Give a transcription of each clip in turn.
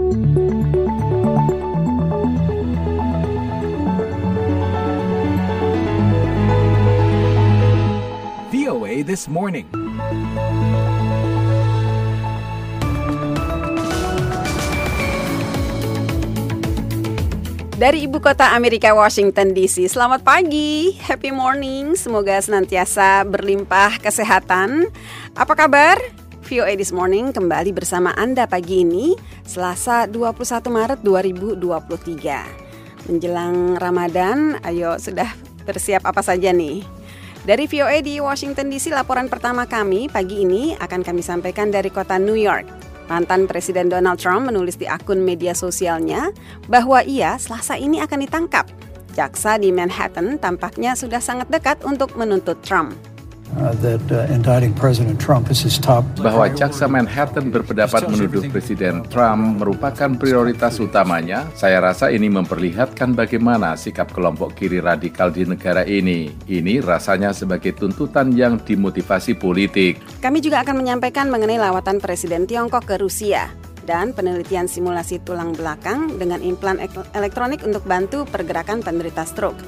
VOA This Morning. Dari ibu kota Amerika Washington DC, selamat pagi, happy morning, semoga senantiasa berlimpah kesehatan. Apa kabar? VOA This Morning kembali bersama Anda pagi ini, Selasa 21 Maret 2023. Menjelang Ramadan, ayo sudah bersiap apa saja nih? Dari VOA di Washington DC, laporan pertama kami pagi ini akan kami sampaikan dari kota New York. Mantan Presiden Donald Trump menulis di akun media sosialnya bahwa ia selasa ini akan ditangkap. Jaksa di Manhattan tampaknya sudah sangat dekat untuk menuntut Trump. Uh, uh, bahwa jaksa Manhattan berpendapat menuduh Presiden Trump merupakan prioritas utamanya, saya rasa ini memperlihatkan bagaimana sikap kelompok kiri radikal di negara ini. Ini rasanya sebagai tuntutan yang dimotivasi politik. Kami juga akan menyampaikan mengenai lawatan Presiden Tiongkok ke Rusia dan penelitian simulasi tulang belakang dengan implan elektronik untuk bantu pergerakan penderita stroke.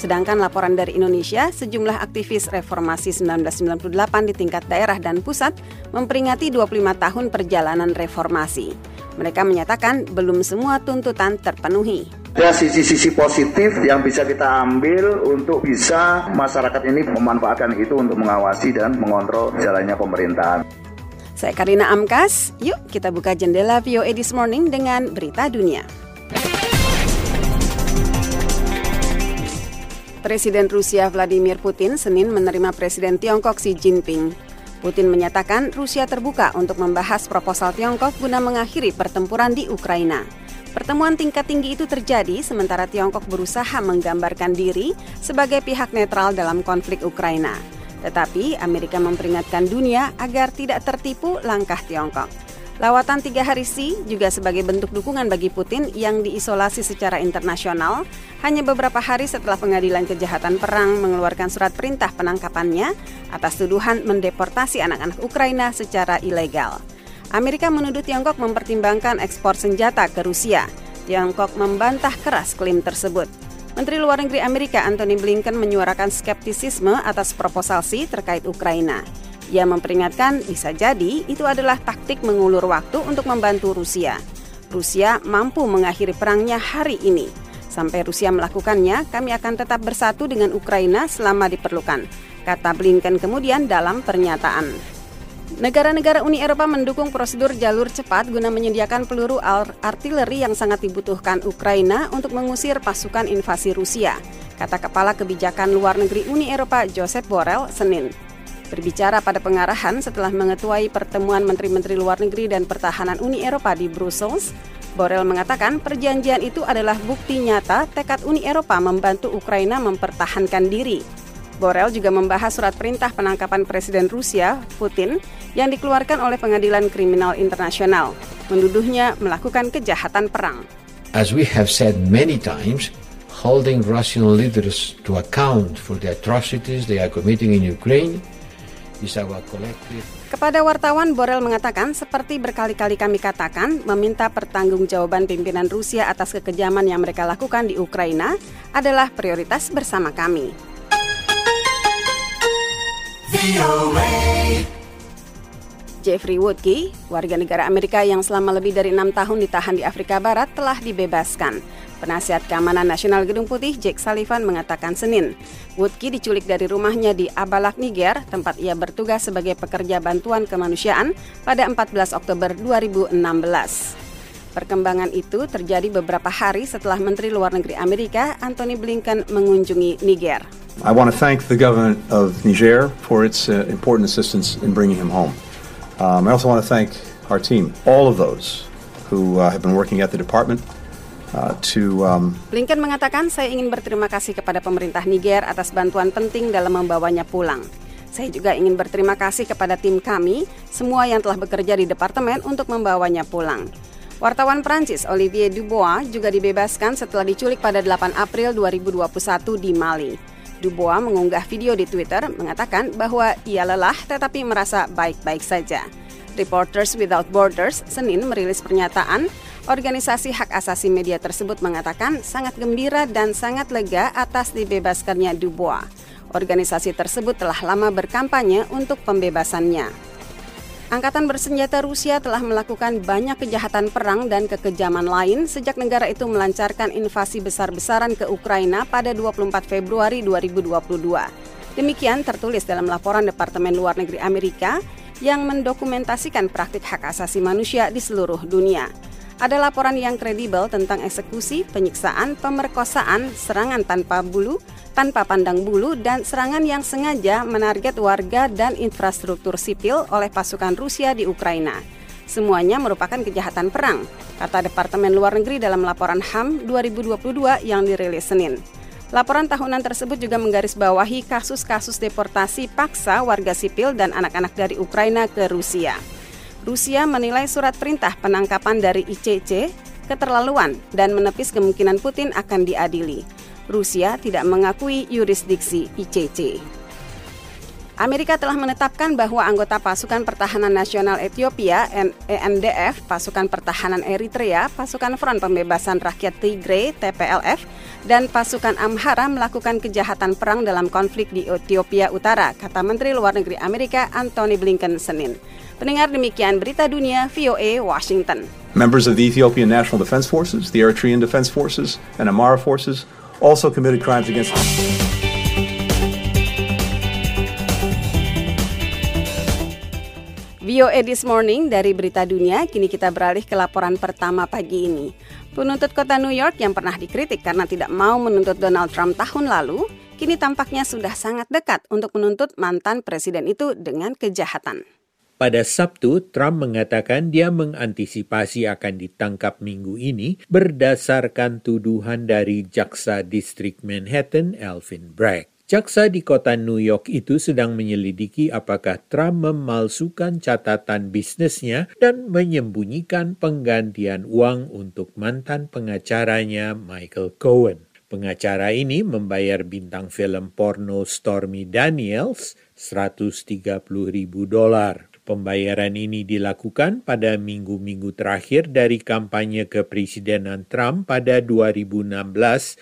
Sedangkan laporan dari Indonesia, sejumlah aktivis reformasi 1998 di tingkat daerah dan pusat memperingati 25 tahun perjalanan reformasi. Mereka menyatakan belum semua tuntutan terpenuhi. Ada sisi-sisi positif yang bisa kita ambil untuk bisa masyarakat ini memanfaatkan itu untuk mengawasi dan mengontrol jalannya pemerintahan. Saya Karina Amkas, yuk kita buka jendela VOA This Morning dengan berita dunia. Presiden Rusia Vladimir Putin Senin menerima Presiden Tiongkok Xi Jinping. Putin menyatakan Rusia terbuka untuk membahas proposal Tiongkok guna mengakhiri pertempuran di Ukraina. Pertemuan tingkat tinggi itu terjadi sementara Tiongkok berusaha menggambarkan diri sebagai pihak netral dalam konflik Ukraina. Tetapi Amerika memperingatkan dunia agar tidak tertipu langkah Tiongkok. Lawatan tiga hari Xi juga sebagai bentuk dukungan bagi Putin yang diisolasi secara internasional hanya beberapa hari setelah pengadilan kejahatan perang mengeluarkan surat perintah penangkapannya atas tuduhan mendeportasi anak-anak Ukraina secara ilegal. Amerika menuduh Tiongkok mempertimbangkan ekspor senjata ke Rusia. Tiongkok membantah keras klaim tersebut. Menteri Luar Negeri Amerika Antony Blinken menyuarakan skeptisisme atas proposal Xi terkait Ukraina. Ia memperingatkan bisa jadi itu adalah taktik mengulur waktu untuk membantu Rusia. Rusia mampu mengakhiri perangnya hari ini. Sampai Rusia melakukannya, kami akan tetap bersatu dengan Ukraina selama diperlukan, kata Blinken kemudian dalam pernyataan. Negara-negara Uni Eropa mendukung prosedur jalur cepat guna menyediakan peluru artileri yang sangat dibutuhkan Ukraina untuk mengusir pasukan invasi Rusia, kata Kepala Kebijakan Luar Negeri Uni Eropa Joseph Borrell Senin. Berbicara pada pengarahan setelah mengetuai pertemuan Menteri-Menteri Luar Negeri dan Pertahanan Uni Eropa di Brussels, Borrell mengatakan perjanjian itu adalah bukti nyata tekad Uni Eropa membantu Ukraina mempertahankan diri. Borrell juga membahas surat perintah penangkapan Presiden Rusia, Putin, yang dikeluarkan oleh Pengadilan Kriminal Internasional, menduduhnya melakukan kejahatan perang. As we have said many times, holding Russian leaders to account for the atrocities they are committing in Ukraine kepada wartawan, Borel mengatakan, seperti berkali-kali kami katakan, meminta pertanggungjawaban pimpinan Rusia atas kekejaman yang mereka lakukan di Ukraina adalah prioritas bersama kami. Jeffrey Woodkey, warga negara Amerika yang selama lebih dari enam tahun ditahan di Afrika Barat, telah dibebaskan. Penasihat Keamanan Nasional Gedung Putih Jake Sullivan mengatakan Senin, Woodkey diculik dari rumahnya di Abalak, Niger, tempat ia bertugas sebagai pekerja bantuan kemanusiaan pada 14 Oktober 2016. Perkembangan itu terjadi beberapa hari setelah Menteri Luar Negeri Amerika Anthony Blinken mengunjungi Niger. I want to thank the government of Niger for its uh, important assistance in bringing him home. Um, I also want to thank our team, all of those who uh, have been working at the department Uh, to, um, Blinken mengatakan saya ingin berterima kasih kepada pemerintah Niger atas bantuan penting dalam membawanya pulang. Saya juga ingin berterima kasih kepada tim kami, semua yang telah bekerja di departemen untuk membawanya pulang. Wartawan Prancis Olivier Dubois juga dibebaskan setelah diculik pada 8 April 2021 di Mali. Dubois mengunggah video di Twitter mengatakan bahwa ia lelah tetapi merasa baik-baik saja. Reporters Without Borders Senin merilis pernyataan Organisasi hak asasi media tersebut mengatakan sangat gembira dan sangat lega atas dibebaskannya Dubois. Organisasi tersebut telah lama berkampanye untuk pembebasannya. Angkatan bersenjata Rusia telah melakukan banyak kejahatan perang dan kekejaman lain sejak negara itu melancarkan invasi besar-besaran ke Ukraina pada 24 Februari 2022. Demikian tertulis dalam laporan Departemen Luar Negeri Amerika yang mendokumentasikan praktik hak asasi manusia di seluruh dunia. Ada laporan yang kredibel tentang eksekusi, penyiksaan, pemerkosaan, serangan tanpa bulu, tanpa pandang bulu, dan serangan yang sengaja menarget warga dan infrastruktur sipil oleh pasukan Rusia di Ukraina. Semuanya merupakan kejahatan perang, kata Departemen Luar Negeri dalam laporan HAM 2022 yang dirilis Senin. Laporan tahunan tersebut juga menggarisbawahi kasus-kasus deportasi paksa warga sipil dan anak-anak dari Ukraina ke Rusia. Rusia menilai surat perintah penangkapan dari ICC keterlaluan dan menepis kemungkinan Putin akan diadili. Rusia tidak mengakui yurisdiksi ICC. Amerika telah menetapkan bahwa anggota Pasukan Pertahanan Nasional Ethiopia ENDF, Pasukan Pertahanan Eritrea, Pasukan Front Pembebasan Rakyat Tigray TPLF, dan pasukan Amhara melakukan kejahatan perang dalam konflik di Ethiopia Utara, kata Menteri Luar Negeri Amerika Antony Blinken Senin. Pendengar demikian berita dunia VOA Washington. Members of the Ethiopian National Defense Forces, the Eritrean Defense Forces, and Amara forces also committed crimes against VOA This Morning dari Berita Dunia, kini kita beralih ke laporan pertama pagi ini. Penuntut kota New York yang pernah dikritik karena tidak mau menuntut Donald Trump tahun lalu, kini tampaknya sudah sangat dekat untuk menuntut mantan presiden itu dengan kejahatan. Pada Sabtu, Trump mengatakan dia mengantisipasi akan ditangkap minggu ini berdasarkan tuduhan dari jaksa distrik Manhattan, Alvin Bragg. Jaksa di kota New York itu sedang menyelidiki apakah Trump memalsukan catatan bisnisnya dan menyembunyikan penggantian uang untuk mantan pengacaranya Michael Cohen. Pengacara ini membayar bintang film porno Stormy Daniels 130 ribu dolar. Pembayaran ini dilakukan pada minggu-minggu terakhir dari kampanye kepresidenan Trump pada 2016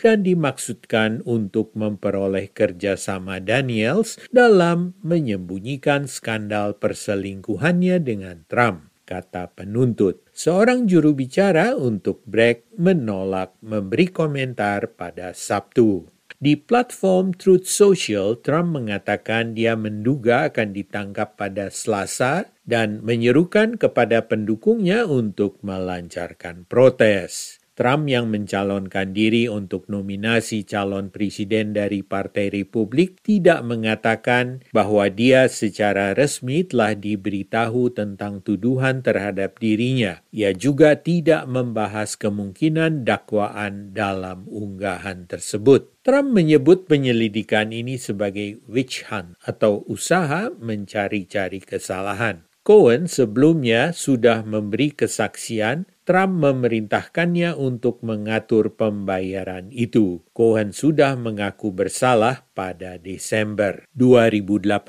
dan dimaksudkan untuk memperoleh kerjasama Daniels dalam menyembunyikan skandal perselingkuhannya dengan Trump kata penuntut. Seorang juru bicara untuk Bragg menolak memberi komentar pada Sabtu. Di platform Truth Social, Trump mengatakan dia menduga akan ditangkap pada Selasa dan menyerukan kepada pendukungnya untuk melancarkan protes. Trump yang mencalonkan diri untuk nominasi calon presiden dari Partai Republik tidak mengatakan bahwa dia secara resmi telah diberitahu tentang tuduhan terhadap dirinya. Ia juga tidak membahas kemungkinan dakwaan dalam unggahan tersebut. Trump menyebut penyelidikan ini sebagai witch hunt atau usaha mencari-cari kesalahan. Cohen sebelumnya sudah memberi kesaksian Trump memerintahkannya untuk mengatur pembayaran itu. Cohen sudah mengaku bersalah pada Desember 2018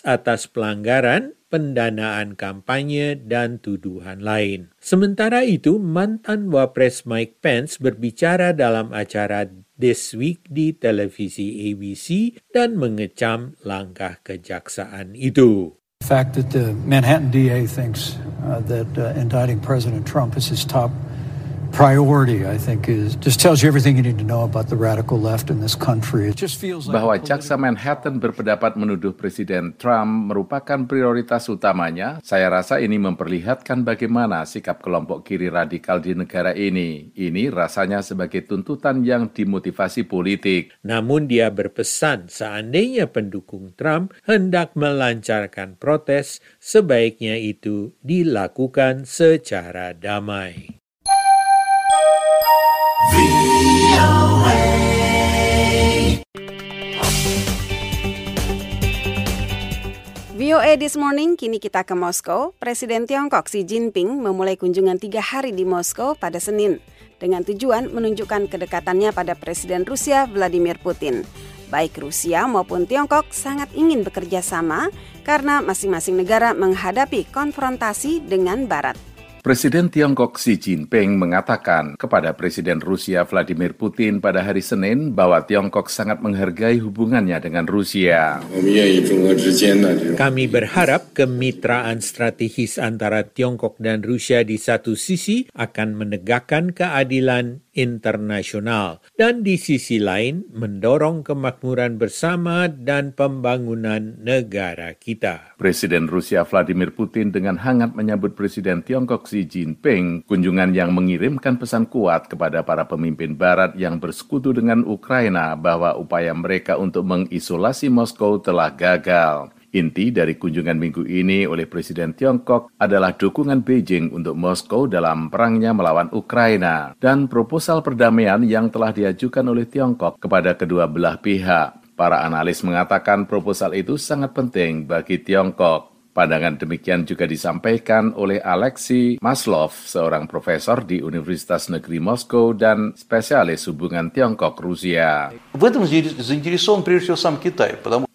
atas pelanggaran pendanaan kampanye dan tuduhan lain. Sementara itu, mantan Wapres Mike Pence berbicara dalam acara This Week di televisi ABC dan mengecam langkah kejaksaan itu. The fact that the Manhattan DA thinks uh, that uh, indicting President Trump is his top bahwa jaksa Manhattan berpendapat menuduh Presiden Trump merupakan prioritas utamanya, saya rasa ini memperlihatkan bagaimana sikap kelompok kiri radikal di negara ini. Ini rasanya sebagai tuntutan yang dimotivasi politik. Namun dia berpesan seandainya pendukung Trump hendak melancarkan protes, sebaiknya itu dilakukan secara damai. VOA This Morning, kini kita ke Moskow. Presiden Tiongkok Xi Jinping memulai kunjungan tiga hari di Moskow pada Senin dengan tujuan menunjukkan kedekatannya pada Presiden Rusia Vladimir Putin. Baik Rusia maupun Tiongkok sangat ingin bekerja sama karena masing-masing negara menghadapi konfrontasi dengan Barat. Presiden Tiongkok Xi Jinping mengatakan kepada Presiden Rusia Vladimir Putin pada hari Senin bahwa Tiongkok sangat menghargai hubungannya dengan Rusia. Kami berharap kemitraan strategis antara Tiongkok dan Rusia di satu sisi akan menegakkan keadilan internasional dan di sisi lain mendorong kemakmuran bersama dan pembangunan negara kita. Presiden Rusia Vladimir Putin dengan hangat menyambut Presiden Tiongkok Xi Jinping, kunjungan yang mengirimkan pesan kuat kepada para pemimpin barat yang bersekutu dengan Ukraina bahwa upaya mereka untuk mengisolasi Moskow telah gagal. Inti dari kunjungan minggu ini oleh Presiden Tiongkok adalah dukungan Beijing untuk Moskow dalam perangnya melawan Ukraina dan proposal perdamaian yang telah diajukan oleh Tiongkok kepada kedua belah pihak. Para analis mengatakan proposal itu sangat penting bagi Tiongkok. Pandangan demikian juga disampaikan oleh Alexei Maslov, seorang profesor di Universitas Negeri Moskow dan spesialis hubungan Tiongkok-Rusia.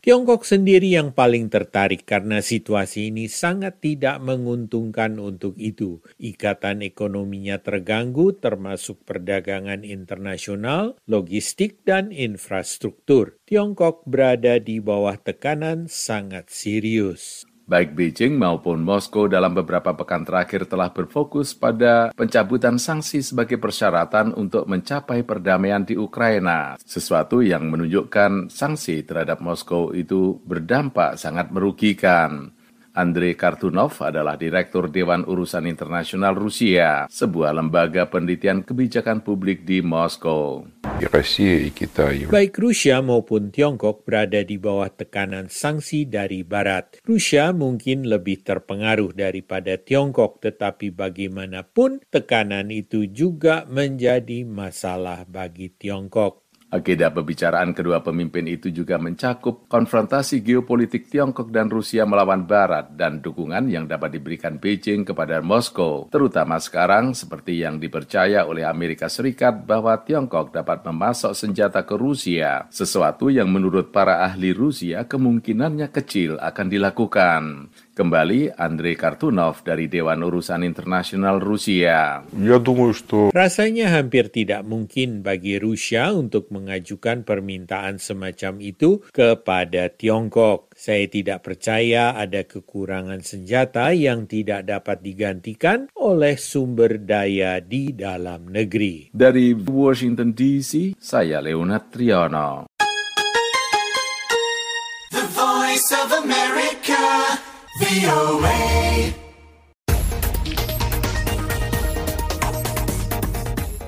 Tiongkok sendiri yang paling tertarik karena situasi ini sangat tidak menguntungkan untuk itu. Ikatan ekonominya terganggu termasuk perdagangan internasional, logistik, dan infrastruktur. Tiongkok berada di bawah tekanan sangat serius. Baik Beijing maupun Moskow dalam beberapa pekan terakhir telah berfokus pada pencabutan sanksi sebagai persyaratan untuk mencapai perdamaian di Ukraina, sesuatu yang menunjukkan sanksi terhadap Moskow itu berdampak sangat merugikan. Andrei Kartunov adalah Direktur Dewan Urusan Internasional Rusia, sebuah lembaga penelitian kebijakan publik di Moskow. Baik Rusia maupun Tiongkok berada di bawah tekanan sanksi dari Barat. Rusia mungkin lebih terpengaruh daripada Tiongkok, tetapi bagaimanapun tekanan itu juga menjadi masalah bagi Tiongkok. Agenda pembicaraan kedua pemimpin itu juga mencakup konfrontasi geopolitik Tiongkok dan Rusia melawan Barat dan dukungan yang dapat diberikan Beijing kepada Moskow, terutama sekarang seperti yang dipercaya oleh Amerika Serikat bahwa Tiongkok dapat memasok senjata ke Rusia, sesuatu yang menurut para ahli Rusia kemungkinannya kecil akan dilakukan. Kembali Andrei Kartunov dari Dewan Urusan Internasional Rusia. Rasanya hampir tidak mungkin bagi Rusia untuk mengajukan permintaan semacam itu kepada Tiongkok. Saya tidak percaya ada kekurangan senjata yang tidak dapat digantikan oleh sumber daya di dalam negeri. Dari Washington DC, saya Leonard Triono. VOA.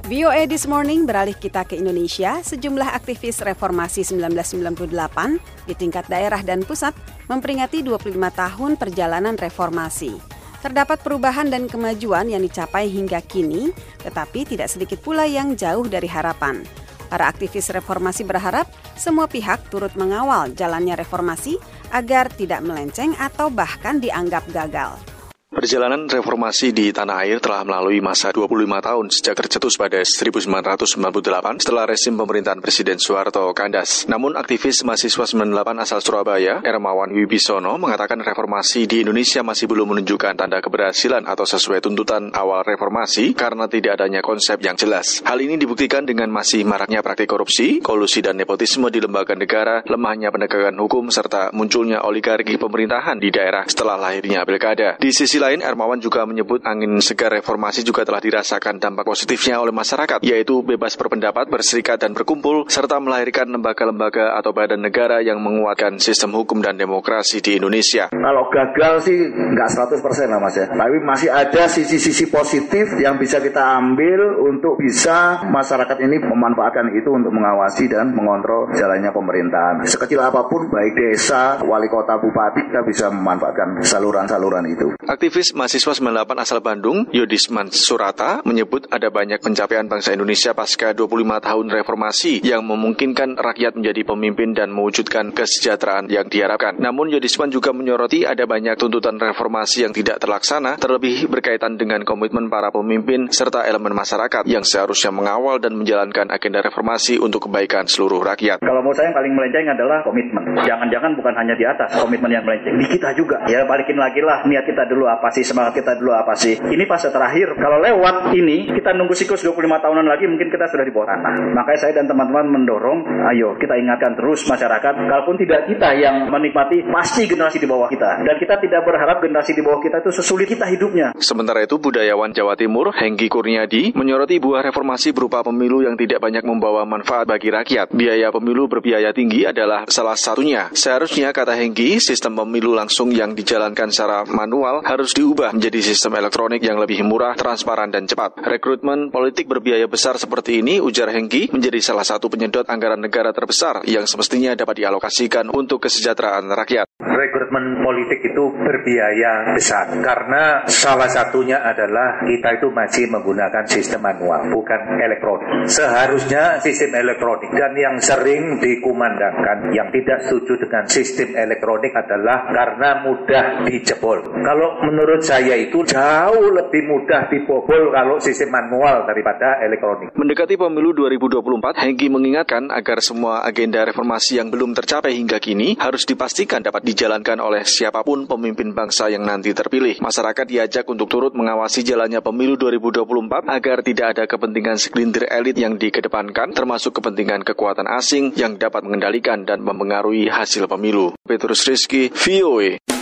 VOA This Morning beralih kita ke Indonesia. Sejumlah aktivis reformasi 1998 di tingkat daerah dan pusat memperingati 25 tahun perjalanan reformasi. Terdapat perubahan dan kemajuan yang dicapai hingga kini, tetapi tidak sedikit pula yang jauh dari harapan. Para aktivis reformasi berharap semua pihak turut mengawal jalannya reformasi agar tidak melenceng atau bahkan dianggap gagal. Perjalanan reformasi di tanah air telah melalui masa 25 tahun sejak tercetus pada 1998 setelah resim pemerintahan Presiden Soeharto kandas. Namun aktivis mahasiswa 98 asal Surabaya, Ermawan Wibisono, mengatakan reformasi di Indonesia masih belum menunjukkan tanda keberhasilan atau sesuai tuntutan awal reformasi karena tidak adanya konsep yang jelas. Hal ini dibuktikan dengan masih maraknya praktik korupsi, kolusi dan nepotisme di lembaga negara, lemahnya penegakan hukum, serta munculnya oligarki pemerintahan di daerah setelah lahirnya pilkada. Di sisi lain, Ermawan juga menyebut angin segar reformasi juga telah dirasakan dampak positifnya oleh masyarakat, yaitu bebas berpendapat, berserikat dan berkumpul, serta melahirkan lembaga-lembaga atau badan negara yang menguatkan sistem hukum dan demokrasi di Indonesia. Kalau gagal sih nggak 100% lah mas ya, tapi masih ada sisi-sisi positif yang bisa kita ambil untuk bisa masyarakat ini memanfaatkan itu untuk mengawasi dan mengontrol jalannya pemerintahan. Sekecil apa pun, baik desa, wali kota, bupati, kita bisa memanfaatkan saluran-saluran itu. Aktivis mahasiswa 98 asal Bandung, Yudisman Surata, menyebut ada banyak pencapaian bangsa Indonesia pasca 25 tahun reformasi yang memungkinkan rakyat menjadi pemimpin dan mewujudkan kesejahteraan yang diharapkan. Namun Yudisman juga menyoroti ada banyak tuntutan reformasi yang tidak terlaksana, terlebih berkaitan dengan komitmen para pemimpin serta elemen masyarakat yang seharusnya mengawal dan menjalankan agenda reformasi untuk kebaikan seluruh rakyat. Kalau menurut saya yang paling melenceng adalah komitmen. Jangan-jangan bukan hanya di atas komitmen yang melenceng, di kita juga. Ya balikin lagi lah niat kita dulu apa sih, semangat kita dulu apa sih. Ini fase terakhir. Kalau lewat ini, kita nunggu siklus 25 tahunan lagi mungkin kita sudah di bawah tanah. Makanya saya dan teman-teman mendorong, ayo kita ingatkan terus masyarakat, kalaupun tidak kita yang menikmati, pasti generasi di bawah kita. Dan kita tidak berharap generasi di bawah kita itu sesulit kita hidupnya. Sementara itu, budayawan Jawa Timur, Hengki Kurniadi, menyoroti buah reformasi berupa pemilu yang tidak banyak membawa manfaat bagi rakyat. Biaya pemilu berbiaya tinggi adalah salah satunya. Seharusnya, kata Hengki, sistem pemilu langsung yang dijalankan secara manual harus diubah menjadi sistem elektronik yang lebih murah, transparan, dan cepat. Rekrutmen politik berbiaya besar seperti ini, ujar Hengki, menjadi salah satu penyedot anggaran negara terbesar yang semestinya dapat dialokasikan untuk kesejahteraan rakyat. Rekrutmen politik itu berbiaya besar karena salah satunya adalah kita itu masih menggunakan sistem manual, bukan elektronik. Seharusnya sistem elektronik dan yang sering dikumandangkan yang tidak setuju dengan sistem elektronik adalah karena mudah dijebol. Kalau menurut saya itu jauh lebih mudah dibobol kalau sistem manual daripada elektronik. Mendekati pemilu 2024, Hengki mengingatkan agar semua agenda reformasi yang belum tercapai hingga kini harus dipastikan dapat dijalankan oleh siapa pun pemimpin bangsa yang nanti terpilih. Masyarakat diajak untuk turut mengawasi jalannya pemilu 2024 agar tidak ada kepentingan segelintir elit yang dikedepankan, termasuk kepentingan kekuatan asing yang dapat mengendalikan dan mempengaruhi hasil pemilu. Petrus Rizky, VOA.